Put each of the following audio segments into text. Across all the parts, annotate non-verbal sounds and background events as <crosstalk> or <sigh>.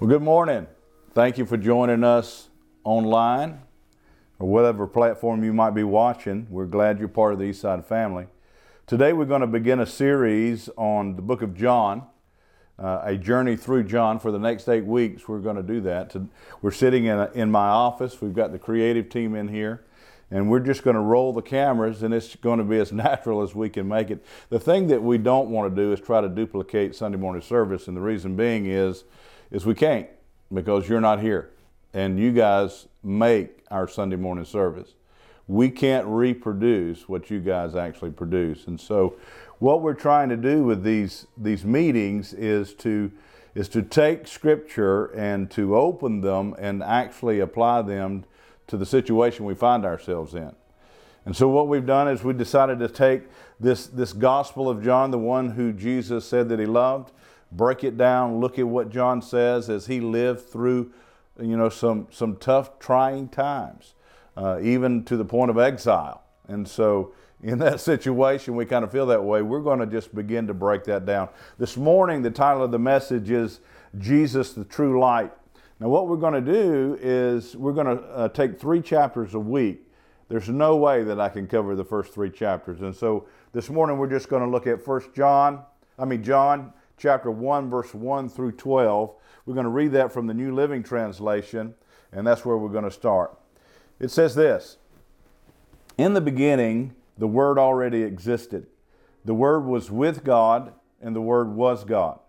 Well, good morning. Thank you for joining us online or whatever platform you might be watching. We're glad you're part of the Eastside family. Today we're going to begin a series on the book of John, uh, a journey through John. For the next eight weeks, we're going to do that. We're sitting in, a, in my office. We've got the creative team in here, and we're just going to roll the cameras, and it's going to be as <laughs> natural as we can make it. The thing that we don't want to do is try to duplicate Sunday morning service, and the reason being is is we can't because you're not here and you guys make our Sunday morning service. We can't reproduce what you guys actually produce. And so what we're trying to do with these these meetings is to is to take scripture and to open them and actually apply them to the situation we find ourselves in. And so what we've done is we decided to take this this gospel of John, the one who Jesus said that he loved, break it down, look at what John says as he lived through, you know, some, some tough, trying times, uh, even to the point of exile. And so, in that <laughs> situation, we kind of feel that way. We're going to just begin to break that down. This morning, the title of the message is Jesus, the True Light. Now, what we're going to do is we're going to uh, take three chapters a week. There's no way that I can cover the first three chapters. And so this morning, we're just going to look at First John, I mean, John chapter 1, verse 1 through 12. We're going to read that from the New Living Translation, and that's where we're going to start. It says this In the beginning, the Word already existed. The Word was with God, and the Word was God.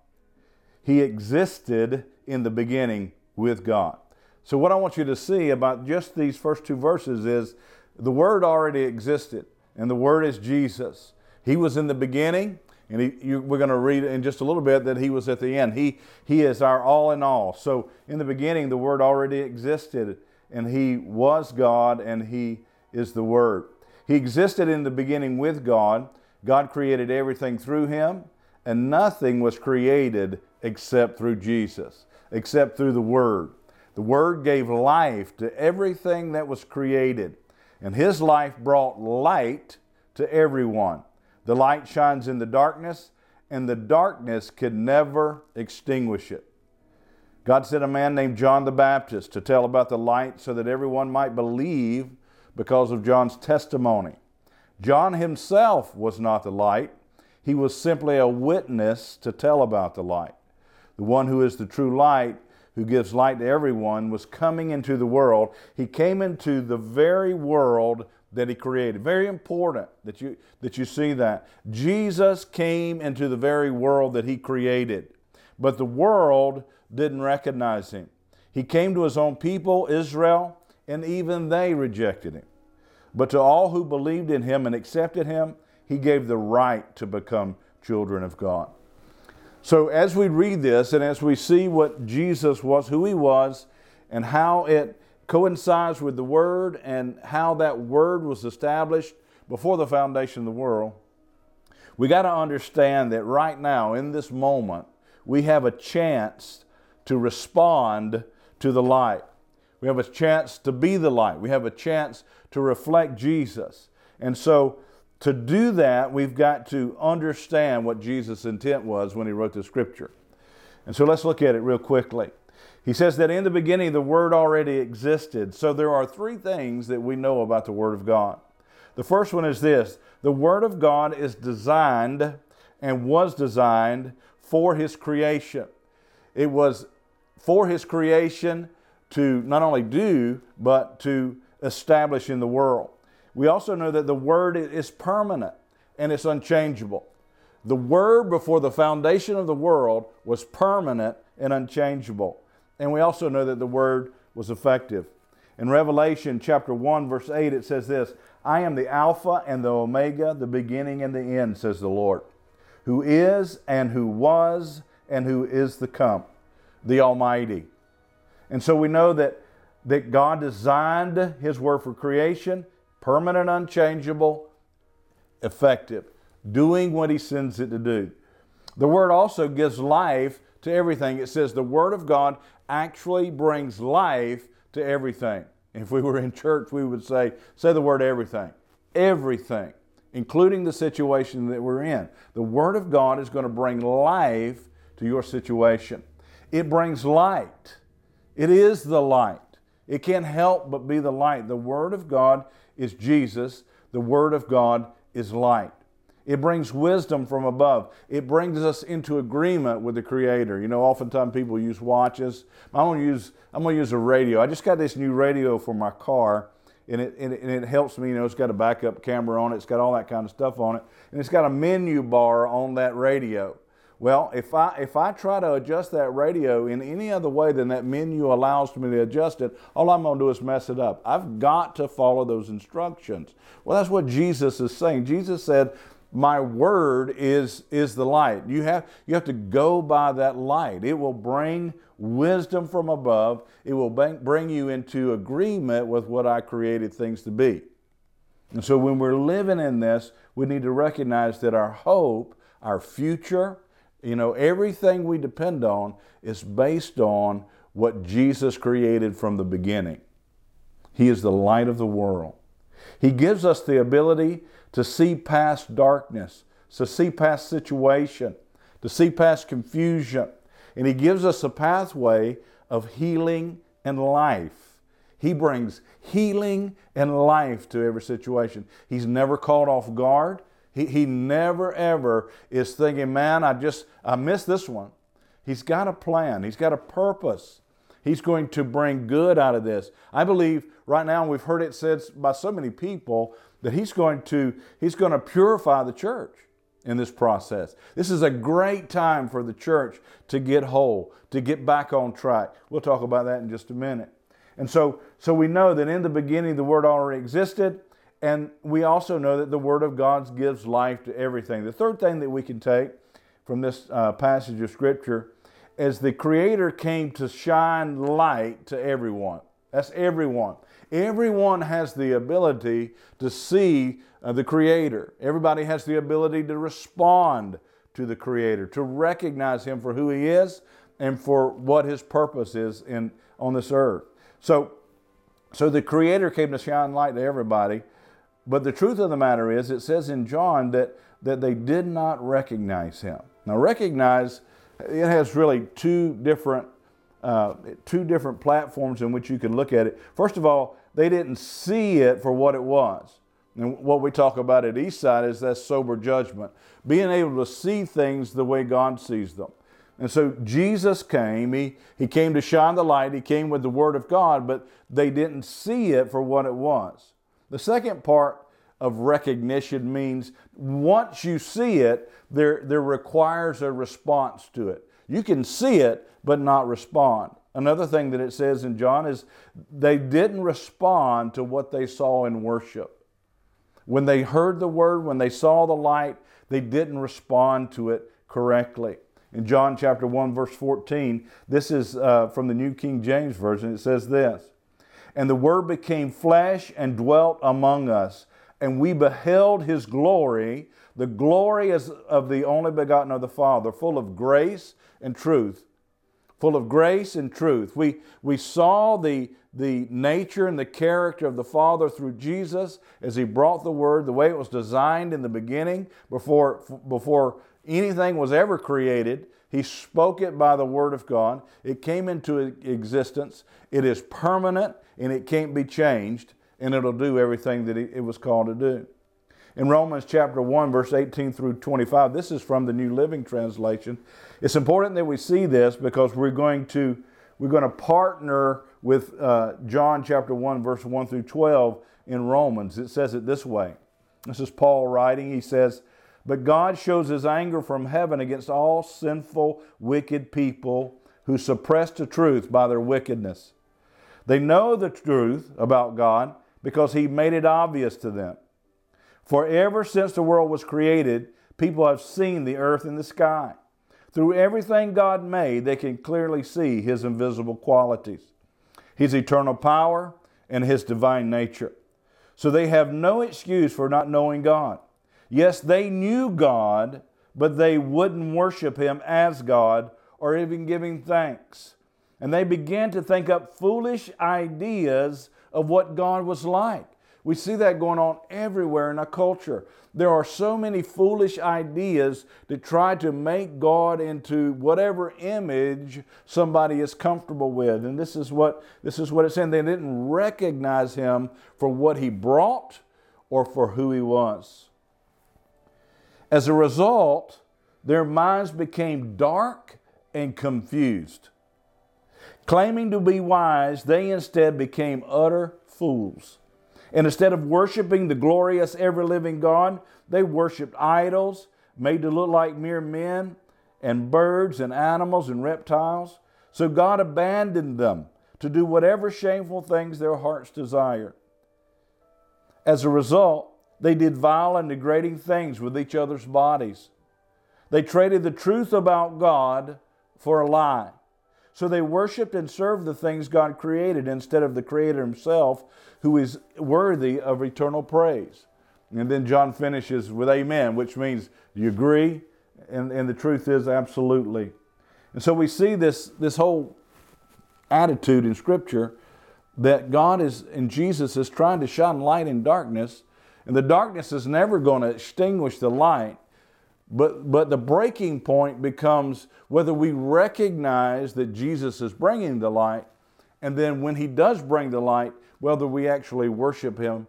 He existed in the beginning with God. So, what I want you to see about just these first two verses is the Word already existed, and the Word is Jesus. He was in the beginning, and he, you, we're going to read in just a little bit that he was at the end. He, he is our all in all. So in the beginning, the Word already existed, and He was God, and He is the Word. He existed in the beginning with God. God created everything through Him, and nothing was created except through Jesus, except through the Word. The Word gave life to everything that was created, and His life brought light to everyone. The light shines in the darkness, and the darkness could never extinguish it. God sent a man named John the Baptist to tell about the light so that everyone might believe because of John's testimony. John himself was not the light, he was simply a witness to tell about the light. The one who is the true light, who gives light to everyone, was coming into the world. He came into the very world that he created. Very important that you, that you see that. Jesus came into the very world that he created, but the world didn't recognize him. He came to his own people, Israel, and even they rejected him. But to all who believed in him and accepted him, he gave the right to become children of God. So, as we read this and as we see what Jesus was, who he was, and how it coincides with the Word and how that Word was established before the foundation of the world, we got to understand that right now, in this moment, we have a chance to respond to the light. We have a chance to be the light. We have a chance to reflect Jesus. And so, to do that, we've got to understand what Jesus' intent was when he wrote the scripture. And so, let's look at it real quickly. He says that in the beginning the Word already existed. So there are three things that we know about the Word of God. The first one is this the Word of God is designed and was designed for His creation. It was for His creation to not only do, but to establish in the world. We also know that the Word is permanent and it's unchangeable. The Word before the foundation of the world was permanent and unchangeable. And we also know that the word was effective. In Revelation chapter 1, verse 8, it says this I am the Alpha and the Omega, the beginning and the end, says the Lord, who is and who was and who is to come, the Almighty. And so we know that, that God designed His word for creation, permanent, unchangeable, effective, doing what He sends it to do. The word also gives life to everything. It says the Word of God actually brings life to everything. If we were in church, we would say, say the word everything. Everything, including the situation that we're in. The Word of God is going to bring life to your situation. It brings light. It is the light. It can't help but be the light. The Word of God is Jesus. The Word of God is light. It brings wisdom from above. It brings us into agreement with the Creator. You know, oftentimes people use watches. I'm to use I'm to use a radio. I just got this new radio for my car, and it, and it, and it helps me. You know, it's got a backup camera on it. It's got all that kind of stuff on it, and it's got a menu bar on that radio. Well, if I if I try to adjust that radio in any other way than that menu allows me to adjust it, all I'm going to do is mess it up. I've got to follow those instructions. Well, that's what Jesus is saying. Jesus said, my word is is the light. You have you have to go by that light. It will bring wisdom from above. It will bring you into agreement with what i created things to be. And so when we're living in this we need to recognize that our hope our future you know everything we depend on is based on what jesus created from the beginning. He is the light of the world he gives us the ability to see past darkness, to see past situation, to see past confusion. And He gives us a pathway of healing and life. He brings healing and life to every situation. He's never caught off guard. He, he never ever is thinking, man, I just, I missed this one. He's got a plan, He's got a purpose. He's going to bring good out of this. I believe right now, we've heard it said by so many people that he's going to he's going to purify the church in this process. This is a great time for the church to get whole, to get back on track. We'll talk about that in just a minute. And so so we know that in the beginning the word already existed and we also know that the word of God gives life to everything. The third thing that we can take from this uh, passage of scripture is the creator came to shine light to everyone. That's everyone. Everyone has the ability to see uh, the Creator. Everybody has the ability to respond to the Creator, to recognize Him for who He is and for what His purpose is in, on this earth. So, so the Creator came to shine light to everybody. But the truth of the matter is, it says in John that, that they did not recognize Him. Now, recognize, it has really two different uh, two different platforms in which you can look at it. First of all, they didn't see it for what it was. And what we talk about at Eastside is that sober judgment, being able to see things the way God sees them. And so Jesus came, he, he came to shine the light, he came with the Word of God, but they didn't see it for what it was. The second part of recognition means once you see it, there, there requires a response to it. You can see it, but not respond. Another thing that it says in John is they didn't respond to what they saw in worship. When they heard the word, when they saw the light, they didn't respond to it correctly. In John chapter 1, verse 14, this is uh, from the New King James Version. It says this And the Word became flesh and dwelt among us, and we beheld his glory. The glory is of the only begotten of the Father, full of grace and truth full of grace and truth. We, we saw the, the nature and the character of the Father through Jesus as He brought the Word, the way it was designed in the beginning before, before anything was ever created. He spoke it by the Word of God. It came into existence. It is permanent and it can't be changed, and it'll do everything that it was called to do. In Romans chapter 1, verse 18 through 25, this is from the New Living Translation. It's important that we see this because we're going to, we're going to partner with uh, John chapter 1, verse 1 through 12 in Romans. It says it this way. This is Paul writing. He says, But God shows his anger from heaven against all sinful, wicked people who suppress the truth by their wickedness. They know the truth about God because he made it obvious to them. For ever since the world was created, people have seen the earth and the sky. Through everything God made, they can clearly see His invisible qualities, His eternal power, and His divine nature. So they have no excuse for not knowing God. Yes, they knew God, but they wouldn't worship Him as God or even giving thanks. And they began to think up foolish ideas of what God was like. We see that going on everywhere in our culture. There are so many foolish ideas that try to make God into whatever image somebody is comfortable with. And this is what this is what it's saying. They didn't recognize him for what he brought or for who he was. As a result, their minds became dark and confused. Claiming to be wise, they instead became utter fools. And instead of worshiping the glorious, ever living God, they worshiped idols made to look like mere men and birds and animals and reptiles. So God abandoned them to do whatever shameful things their hearts desired. As a result, they did vile and degrading things with each other's bodies. They traded the truth about God for a lie. So they worshiped and served the things God created instead of the Creator Himself, who is worthy of eternal praise. And then John finishes with Amen, which means, Do you agree? And, and the truth is, absolutely. And so we see this, this whole attitude in Scripture that God is, and Jesus is trying to shine light in darkness, and the darkness is never going to extinguish the light. But, but the breaking point becomes whether we recognize that Jesus is bringing the light, and then when He does bring the light, whether we actually worship Him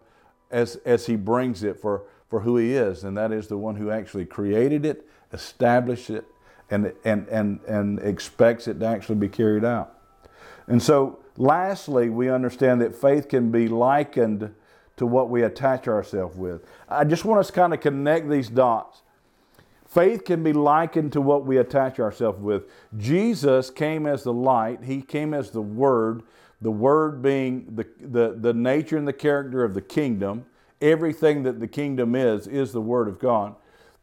as, as He brings it for, for who He is, and that is the one who actually created it, established it, and, and, and, and expects it to actually be carried out. And so, lastly, we understand that faith can be likened to what we attach ourselves with. I just want us to kind of connect these dots. Faith can be likened to what we attach ourselves with. Jesus came as the light, He came as the Word, the Word being the, the, the nature and the character of the kingdom. Everything that the kingdom is, is the Word of God.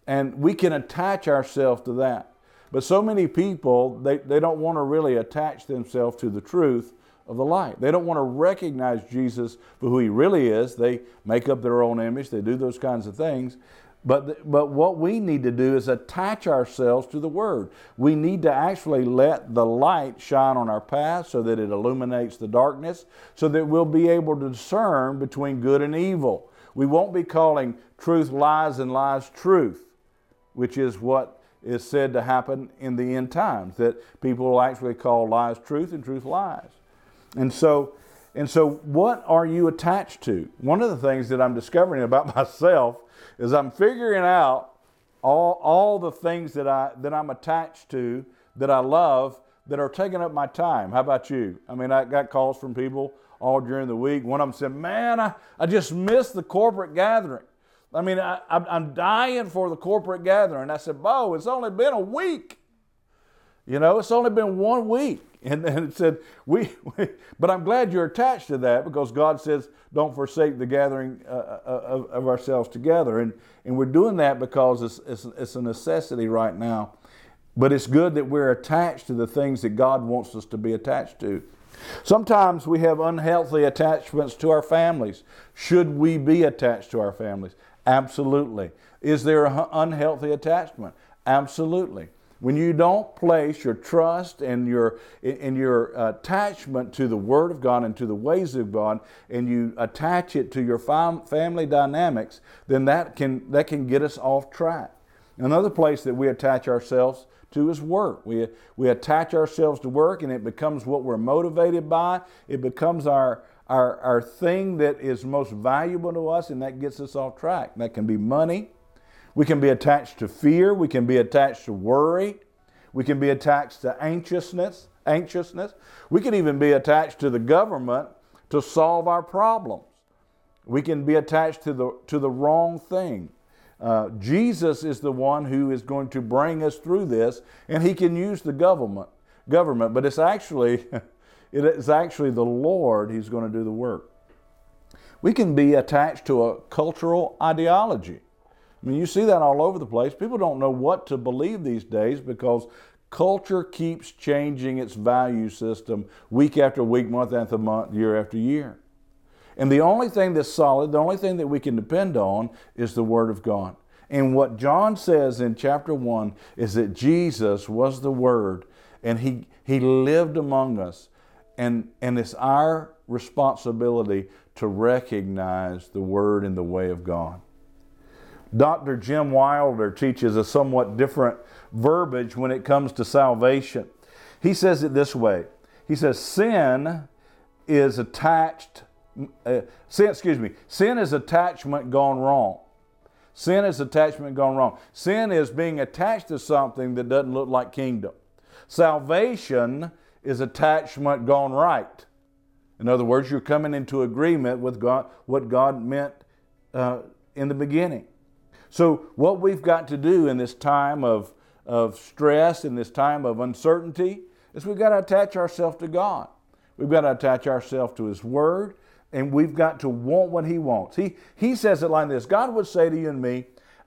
And we can attach ourselves to that. But so many people, they, they don't want to really attach themselves to the truth of the light. They don't want to recognize Jesus for who he really is. They make up their own image, they do those kinds of things. But, but what we need to do is attach ourselves to the Word. We need to actually let the light shine on our path so that it illuminates the darkness, so that we'll be able to discern between good and evil. We won't be calling truth lies and lies truth, which is what is said to happen in the end times, that people will actually call lies truth and truth lies. And so, and so what are you attached to? One of the things that I'm discovering about <laughs> myself is I'm figuring out all, all the things that, I, that I'm attached to, that I love, that are taking up my time. How about you? I mean, I got calls from people all during the week. One of them said, Man, I, I just missed the corporate gathering. I mean, I, I'm dying for the corporate gathering. I said, Bo, it's only been a week. You know, it's only been one week. And then it said, we, <laughs> we, but I'm glad you're attached to that because God says, don't forsake the gathering uh, uh, of, of, ourselves together. And, and we're doing that because it's, it's, it's a necessity right now. But it's good that we're attached to the things that God wants us to be attached to. Sometimes we have unhealthy attachments to our families. Should we be attached to our families? Absolutely. Is there an unhealthy attachment? Absolutely. When you don't place your trust and your, and your attachment to the Word of God and to the ways of God, and you attach it to your family dynamics, then that can, that can get us off track. Another place that we attach ourselves to is work. We, we attach ourselves to work and it becomes what we're motivated by. It becomes our, our, our thing that is most valuable to us and that gets us off track. That can be money, we can be attached to fear. We can be attached to worry. We can be attached to anxiousness. Anxiousness. We can even be attached to the government to solve our problems. We can be attached to the to the wrong thing. Uh, Jesus is the one who is going to bring us through this, and He can use the government. Government, but it's actually <laughs> it is actually the Lord who's going to do the work. We can be attached to a cultural ideology. I mean, you see that all over the place. People don't know what to believe these days because culture keeps changing its value system week after week, month after month, year after year. And the only thing that's solid, the only thing that we can depend on is the Word of God. And what John says in chapter 1 is that Jesus was the Word and He, he lived among us. And, and it's our responsibility to recognize the Word and the way of God. Dr. Jim Wilder teaches a somewhat different verbiage when it comes to salvation. He says it this way He says, Sin is attached, uh, sin, excuse me, sin is attachment gone wrong. Sin is attachment gone wrong. Sin is being attached to something that doesn't look like kingdom. Salvation is attachment gone right. In other words, you're coming into agreement with God, what God meant uh, in the beginning. So, what we've got to do in this time of, of stress, in this time of uncertainty, is we've got to attach ourselves to God. We've got to attach ourselves to His Word, and we've got to want what He wants. He, he says it like this God would say to you and me,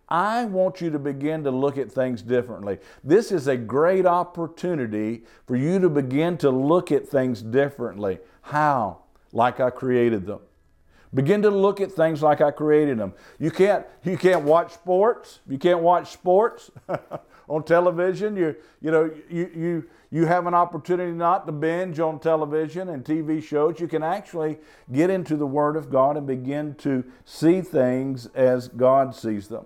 I want you to begin to look at things differently. This is a great opportunity for you to begin to look at things differently. How? Like I created them. Begin to look at things like I created them. You can't, you can't watch sports. You can't watch sports <laughs> on television. You, you know, you, you, you have an opportunity not to binge on television and TV shows. You can actually get into the Word of God and begin to see things as God sees them.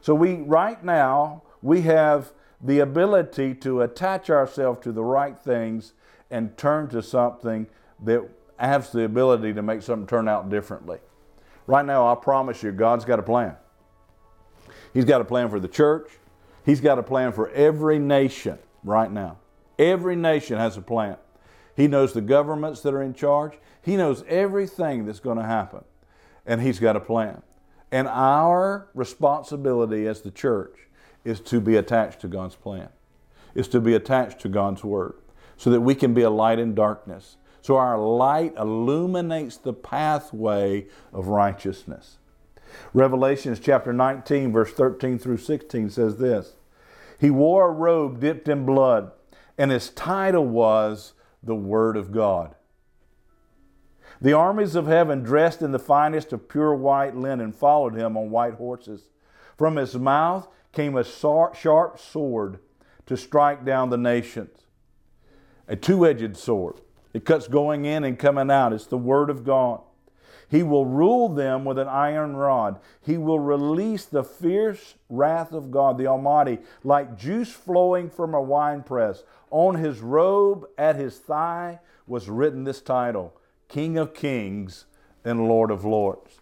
So we, right now, we have the ability to attach ourselves to the right things and turn to something that has the ability to make something turn out differently. Right now, I promise you, God's got a plan. He's got a plan for the church. He's got a plan for every nation right now. Every nation has a plan. He knows the governments that are in charge. He knows everything that's going to happen. And He's got a plan. And our responsibility as the church is to be attached to God's plan, is to be attached to God's Word, so that we can be a light in darkness, so our light illuminates the pathway of righteousness. Revelations chapter 19, verse 13 through 16 says this He wore a robe dipped in blood, and his title was the Word of God. The armies of heaven, dressed in the finest of pure white linen, followed him on white horses. From his mouth came a sharp sword to strike down the nations, a two edged sword it cuts going in and coming out. It's the Word of God. He will rule them with an iron rod. He will release the fierce wrath of God, the Almighty, like juice flowing from a winepress. On his robe at his thigh was written this title King of Kings and Lord of Lords.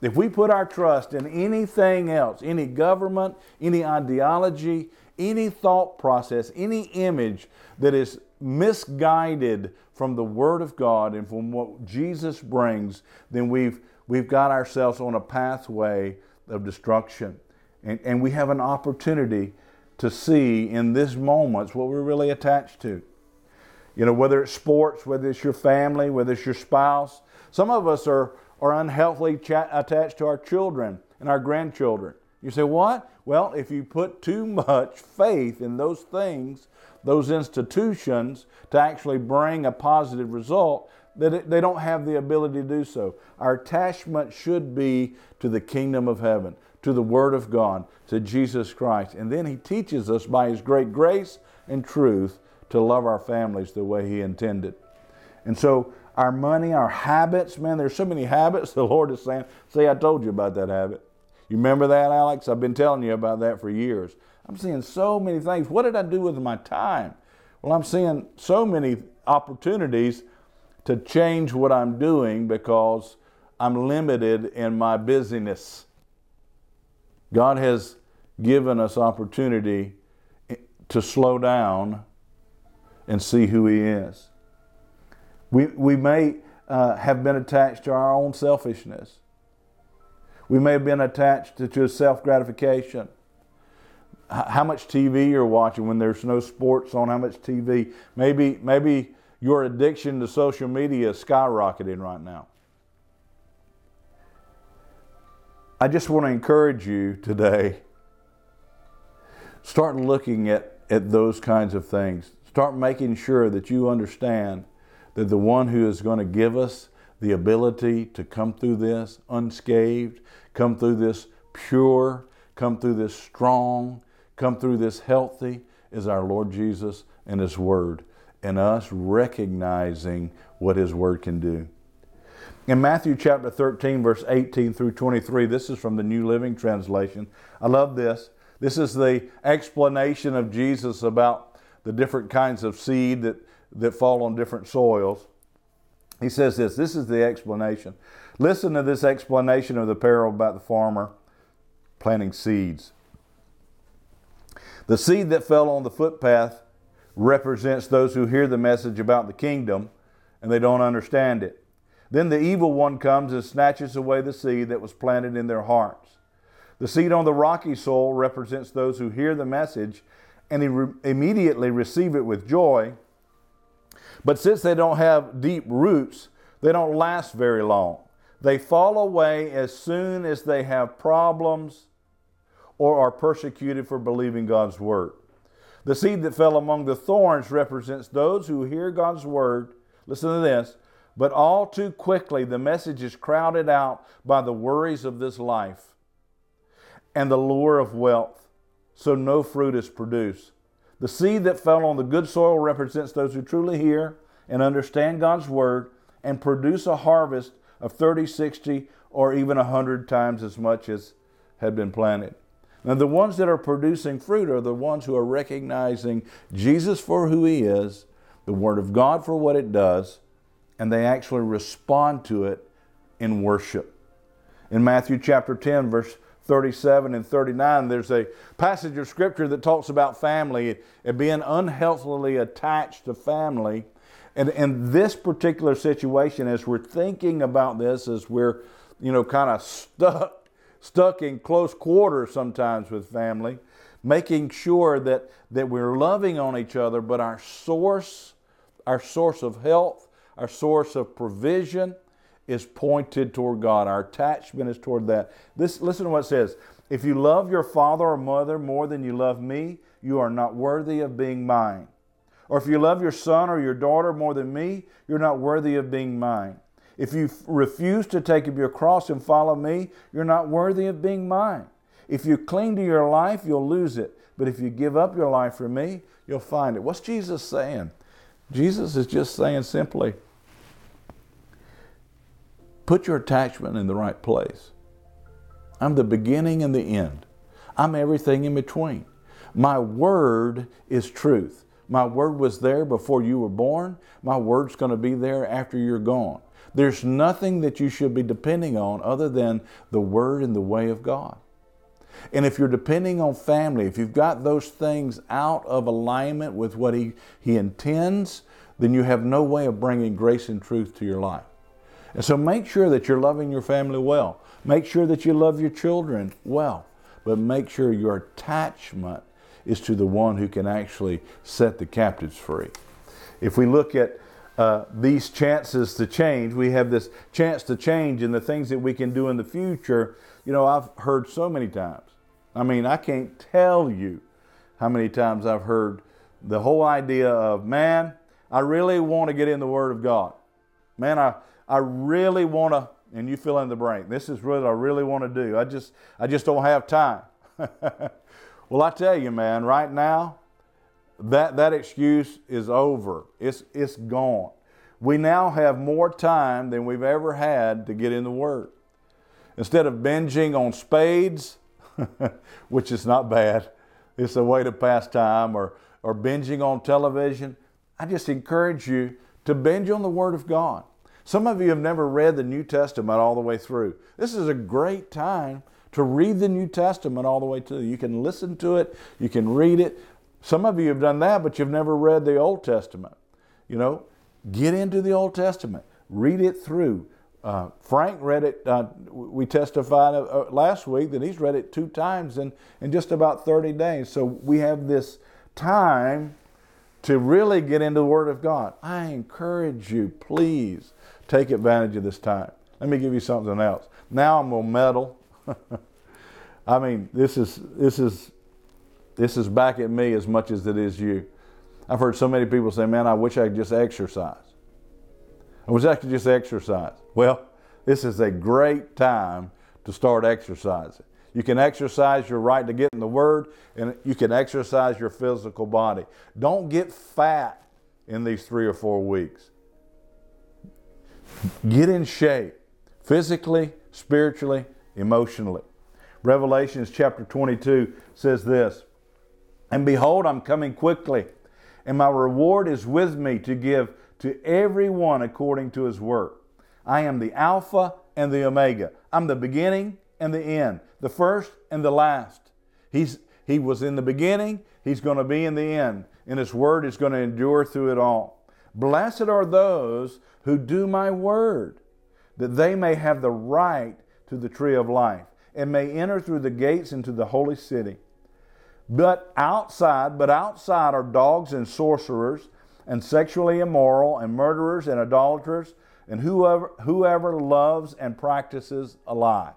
If we put our trust in anything else, any government, any ideology, any thought process, any image that is misguided from the Word of God and from what Jesus brings, then we've, we've got ourselves on a pathway of destruction. And, and we have an opportunity to see in this moment what we're really attached to. You know, whether it's sports, whether it's your family, whether it's your spouse. Some of us are, are unhealthily attached to our children and our grandchildren. You say, what? Well, if you put too much faith in those things, those institutions, to actually bring a positive result, that they don't have the ability to do so. Our attachment should be to the kingdom of heaven, to the Word of God, to Jesus Christ. And then He teaches us by His great grace and truth to love our families the way He intended. And so, our money, our habits, man, there's so many habits <laughs> the Lord is saying. See, I told you about that habit. You remember that, Alex? I've been telling you about that for years. I'm seeing so many things. What did I do with my time? Well, I'm seeing so many opportunities to change what I'm doing because I'm limited in my busyness. God has given us opportunity to slow down and see who He is. We, we may uh, have been attached to our own selfishness. We may have been attached to, to self gratification. How much TV you're watching when there's no sports on, how much TV. Maybe, maybe your addiction to social media is skyrocketing right now. I just want to encourage you today start looking at, at those kinds of things. Start making sure that you understand that the one who is going to give us the ability to come through this unscathed, come through this pure, come through this strong, come through this healthy is our Lord Jesus and His Word, and us recognizing what His Word can do. In Matthew chapter 13, verse 18 through 23, this is from the New Living Translation. I love this. This is the explanation of Jesus about the different kinds of seed that, that fall on different soils. He says this this is the explanation. Listen to this explanation of the parable about the farmer planting seeds. The seed that fell on the footpath represents those who hear the message about the kingdom and they don't understand it. Then the evil one comes and snatches away the seed that was planted in their hearts. The seed on the rocky soil represents those who hear the message and immediately receive it with joy. But since they don't have deep roots, they don't last very long. They fall away as soon as they have problems or are persecuted for believing God's word. The seed that fell among the thorns represents those who hear God's word. Listen to this. But all too quickly, the message is crowded out by the worries of this life and the lure of wealth, so no fruit is produced. The seed that fell on the good soil represents those who truly hear and understand God's word and produce a harvest of 30, 60, or even 100 times as much as had been planted. Now, the ones that are producing fruit are the ones who are recognizing Jesus for who he is, the Word of God for what it does, and they actually respond to it in worship. In Matthew chapter 10, verse 37 and 39, there's a passage of scripture that talks about family and being unhealthily attached to family. And in this particular situation, as we're thinking about this, as we're, you know, kind of stuck, stuck in close quarters sometimes with family, making sure that, that we're loving on each other, but our source, our source of health, our source of provision, is pointed toward God. Our attachment is toward that. This, listen to what it says. If you love your father or mother more than you love me, you are not worthy of being mine. Or if you love your son or your daughter more than me, you're not worthy of being mine. If you refuse to take up your cross and follow me, you're not worthy of being mine. If you cling to your life, you'll lose it. But if you give up your life for me, you'll find it. What's Jesus saying? Jesus is just saying simply, Put your attachment in the right place. I'm the beginning and the end. I'm everything in between. My word is truth. My word was there before you were born. My word's going to be there after you're gone. There's nothing that you should be depending on other than the word and the way of God. And if you're depending on family, if you've got those things out of alignment with what He, he intends, then you have no way of bringing grace and truth to your life. And so make sure that you're loving your family well. Make sure that you love your children well. But make sure your attachment is to the one who can actually set the captives free. If we look at uh, these chances to change, we have this chance to change and the things that we can do in the future. You know, I've heard so many times. I mean, I can't tell you how many times I've heard the whole idea of, man, I really want to get in the Word of God. Man, I, I really want to, and you fill in the blank. This is what I really want to do. I just, I just don't have time. <laughs> well, I tell you, man, right now, that, that excuse is over. It's, it's gone. We now have more time than we've ever had to get in the Word. Instead of binging on spades, <laughs> which is not bad, it's a way to pass time, or, or binging on television, I just encourage you to binge on the Word of God. Some of you have never read the New Testament all the way through. This is a great time to read the New Testament all the way through. You can listen to it, you can read it. Some of you have done that, but you've never read the Old Testament. You know, get into the Old Testament, read it through. Uh, Frank read it, uh, we testified uh, last week that he's read it two times in, in just about 30 days. So we have this time to really get into the Word of God. I encourage you, please Take advantage of this time. Let me give you something else. Now I'm gonna meddle. <laughs> I mean, this is this is this is back at me as much as it is you. I've heard so many people say, "Man, I wish I could just exercise. I wish I could just exercise." Well, this is a great time to start exercising. You can exercise your right to get in the Word, and you can exercise your physical body. Don't get fat in these three or four weeks Get in shape physically, spiritually, emotionally. Revelations chapter 22 says this And behold, I'm coming quickly, and my reward is with me to give to everyone according to his work. I am the Alpha and the Omega. I'm the beginning and the end, the first and the last. He's, he was in the beginning, he's going to be in the end, and his word is going to endure through it all. Blessed are those who do my word, that they may have the right to the tree of life and may enter through the gates into the holy city. But outside, but outside are dogs and sorcerers and sexually immoral and murderers and idolaters and whoever whoever loves and practices a lie.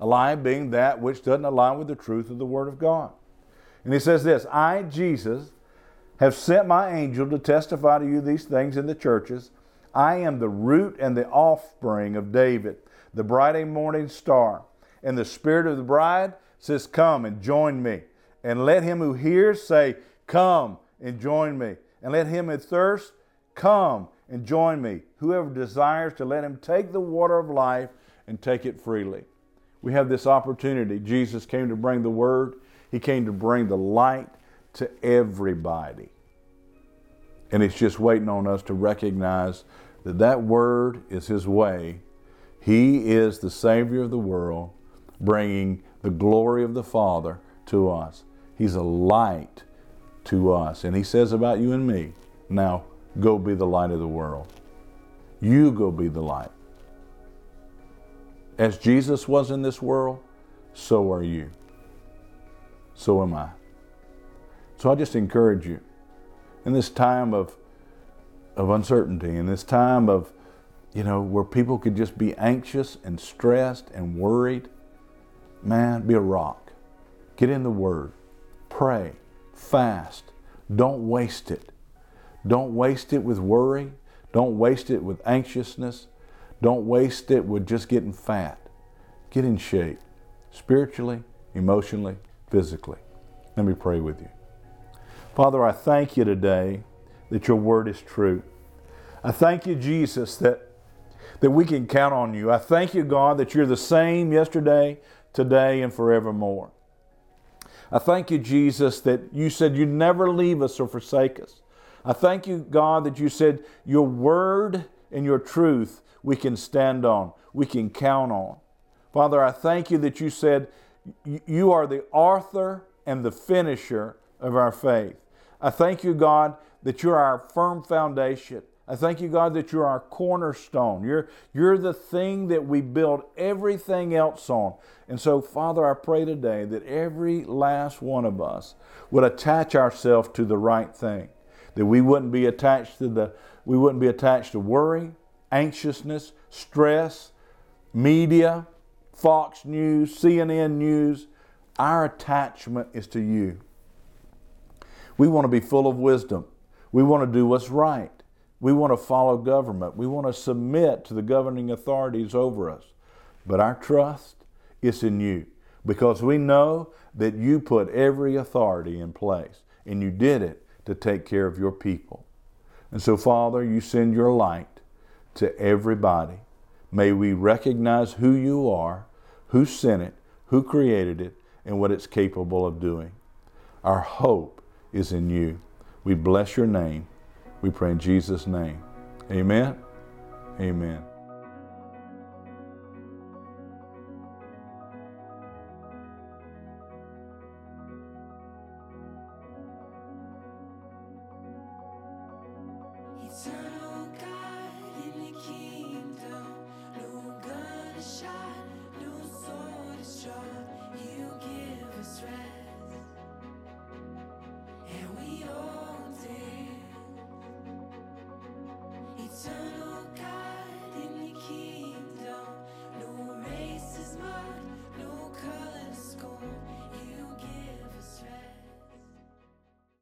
A lie being that which doesn't align with the truth of the word of God. And he says this, I Jesus have sent my angel to testify to you these things in the churches. I am the root and the offspring of David, the bright and morning star. And the Spirit of the bride says, Come and join me. And let him who hears say, Come and join me. And let him who thirsts come and join me. Whoever desires to let him take the water of life and take it freely. We have this opportunity. Jesus came to bring the word, he came to bring the light to everybody. And it's just waiting on us to recognize that that word is his way. He is the Savior of the world, bringing the glory of the Father to us. He's a light to us. And he says about you and me, now go be the light of the world. You go be the light. As Jesus was in this world, so are you. So am I. So I just encourage you in this time of, of uncertainty, in this time of, you know, where people could just be anxious and stressed and worried, man, be a rock. Get in the Word. Pray. Fast. Don't waste it. Don't waste it with worry. Don't waste it with anxiousness. Don't waste it with just getting fat. Get in shape spiritually, emotionally, physically. Let me pray with you. Father, I thank you today that your word is true. I thank you, Jesus, that, that we can count on you. I thank you, God, that you're the same yesterday, today, and forevermore. I thank you, Jesus, that you said you'd never leave us or forsake us. I thank you, God, that you said your word and your truth we can stand on, we can count on. Father, I thank you that you said you are the author and the finisher of our faith. I thank you, God, that you're our firm foundation. I thank you, God, that you're our cornerstone. You're, you're the thing that we build everything else on. And so, Father, I pray today that every last one of us would attach ourselves to the right thing. That we wouldn't be attached to the we wouldn't be attached to worry, anxiousness, stress, media, Fox News, CNN News. Our attachment is to you. We want to be full of wisdom. We want to do what's right. We want to follow government. We want to submit to the governing authorities over us. But our trust is in you because we know that you put every authority in place and you did it to take care of your people. And so, Father, you send your light to everybody. May we recognize who you are, who sent it, who created it, and what it's capable of doing. Our hope is in you. We bless your name. We pray in Jesus' name. Amen. Amen.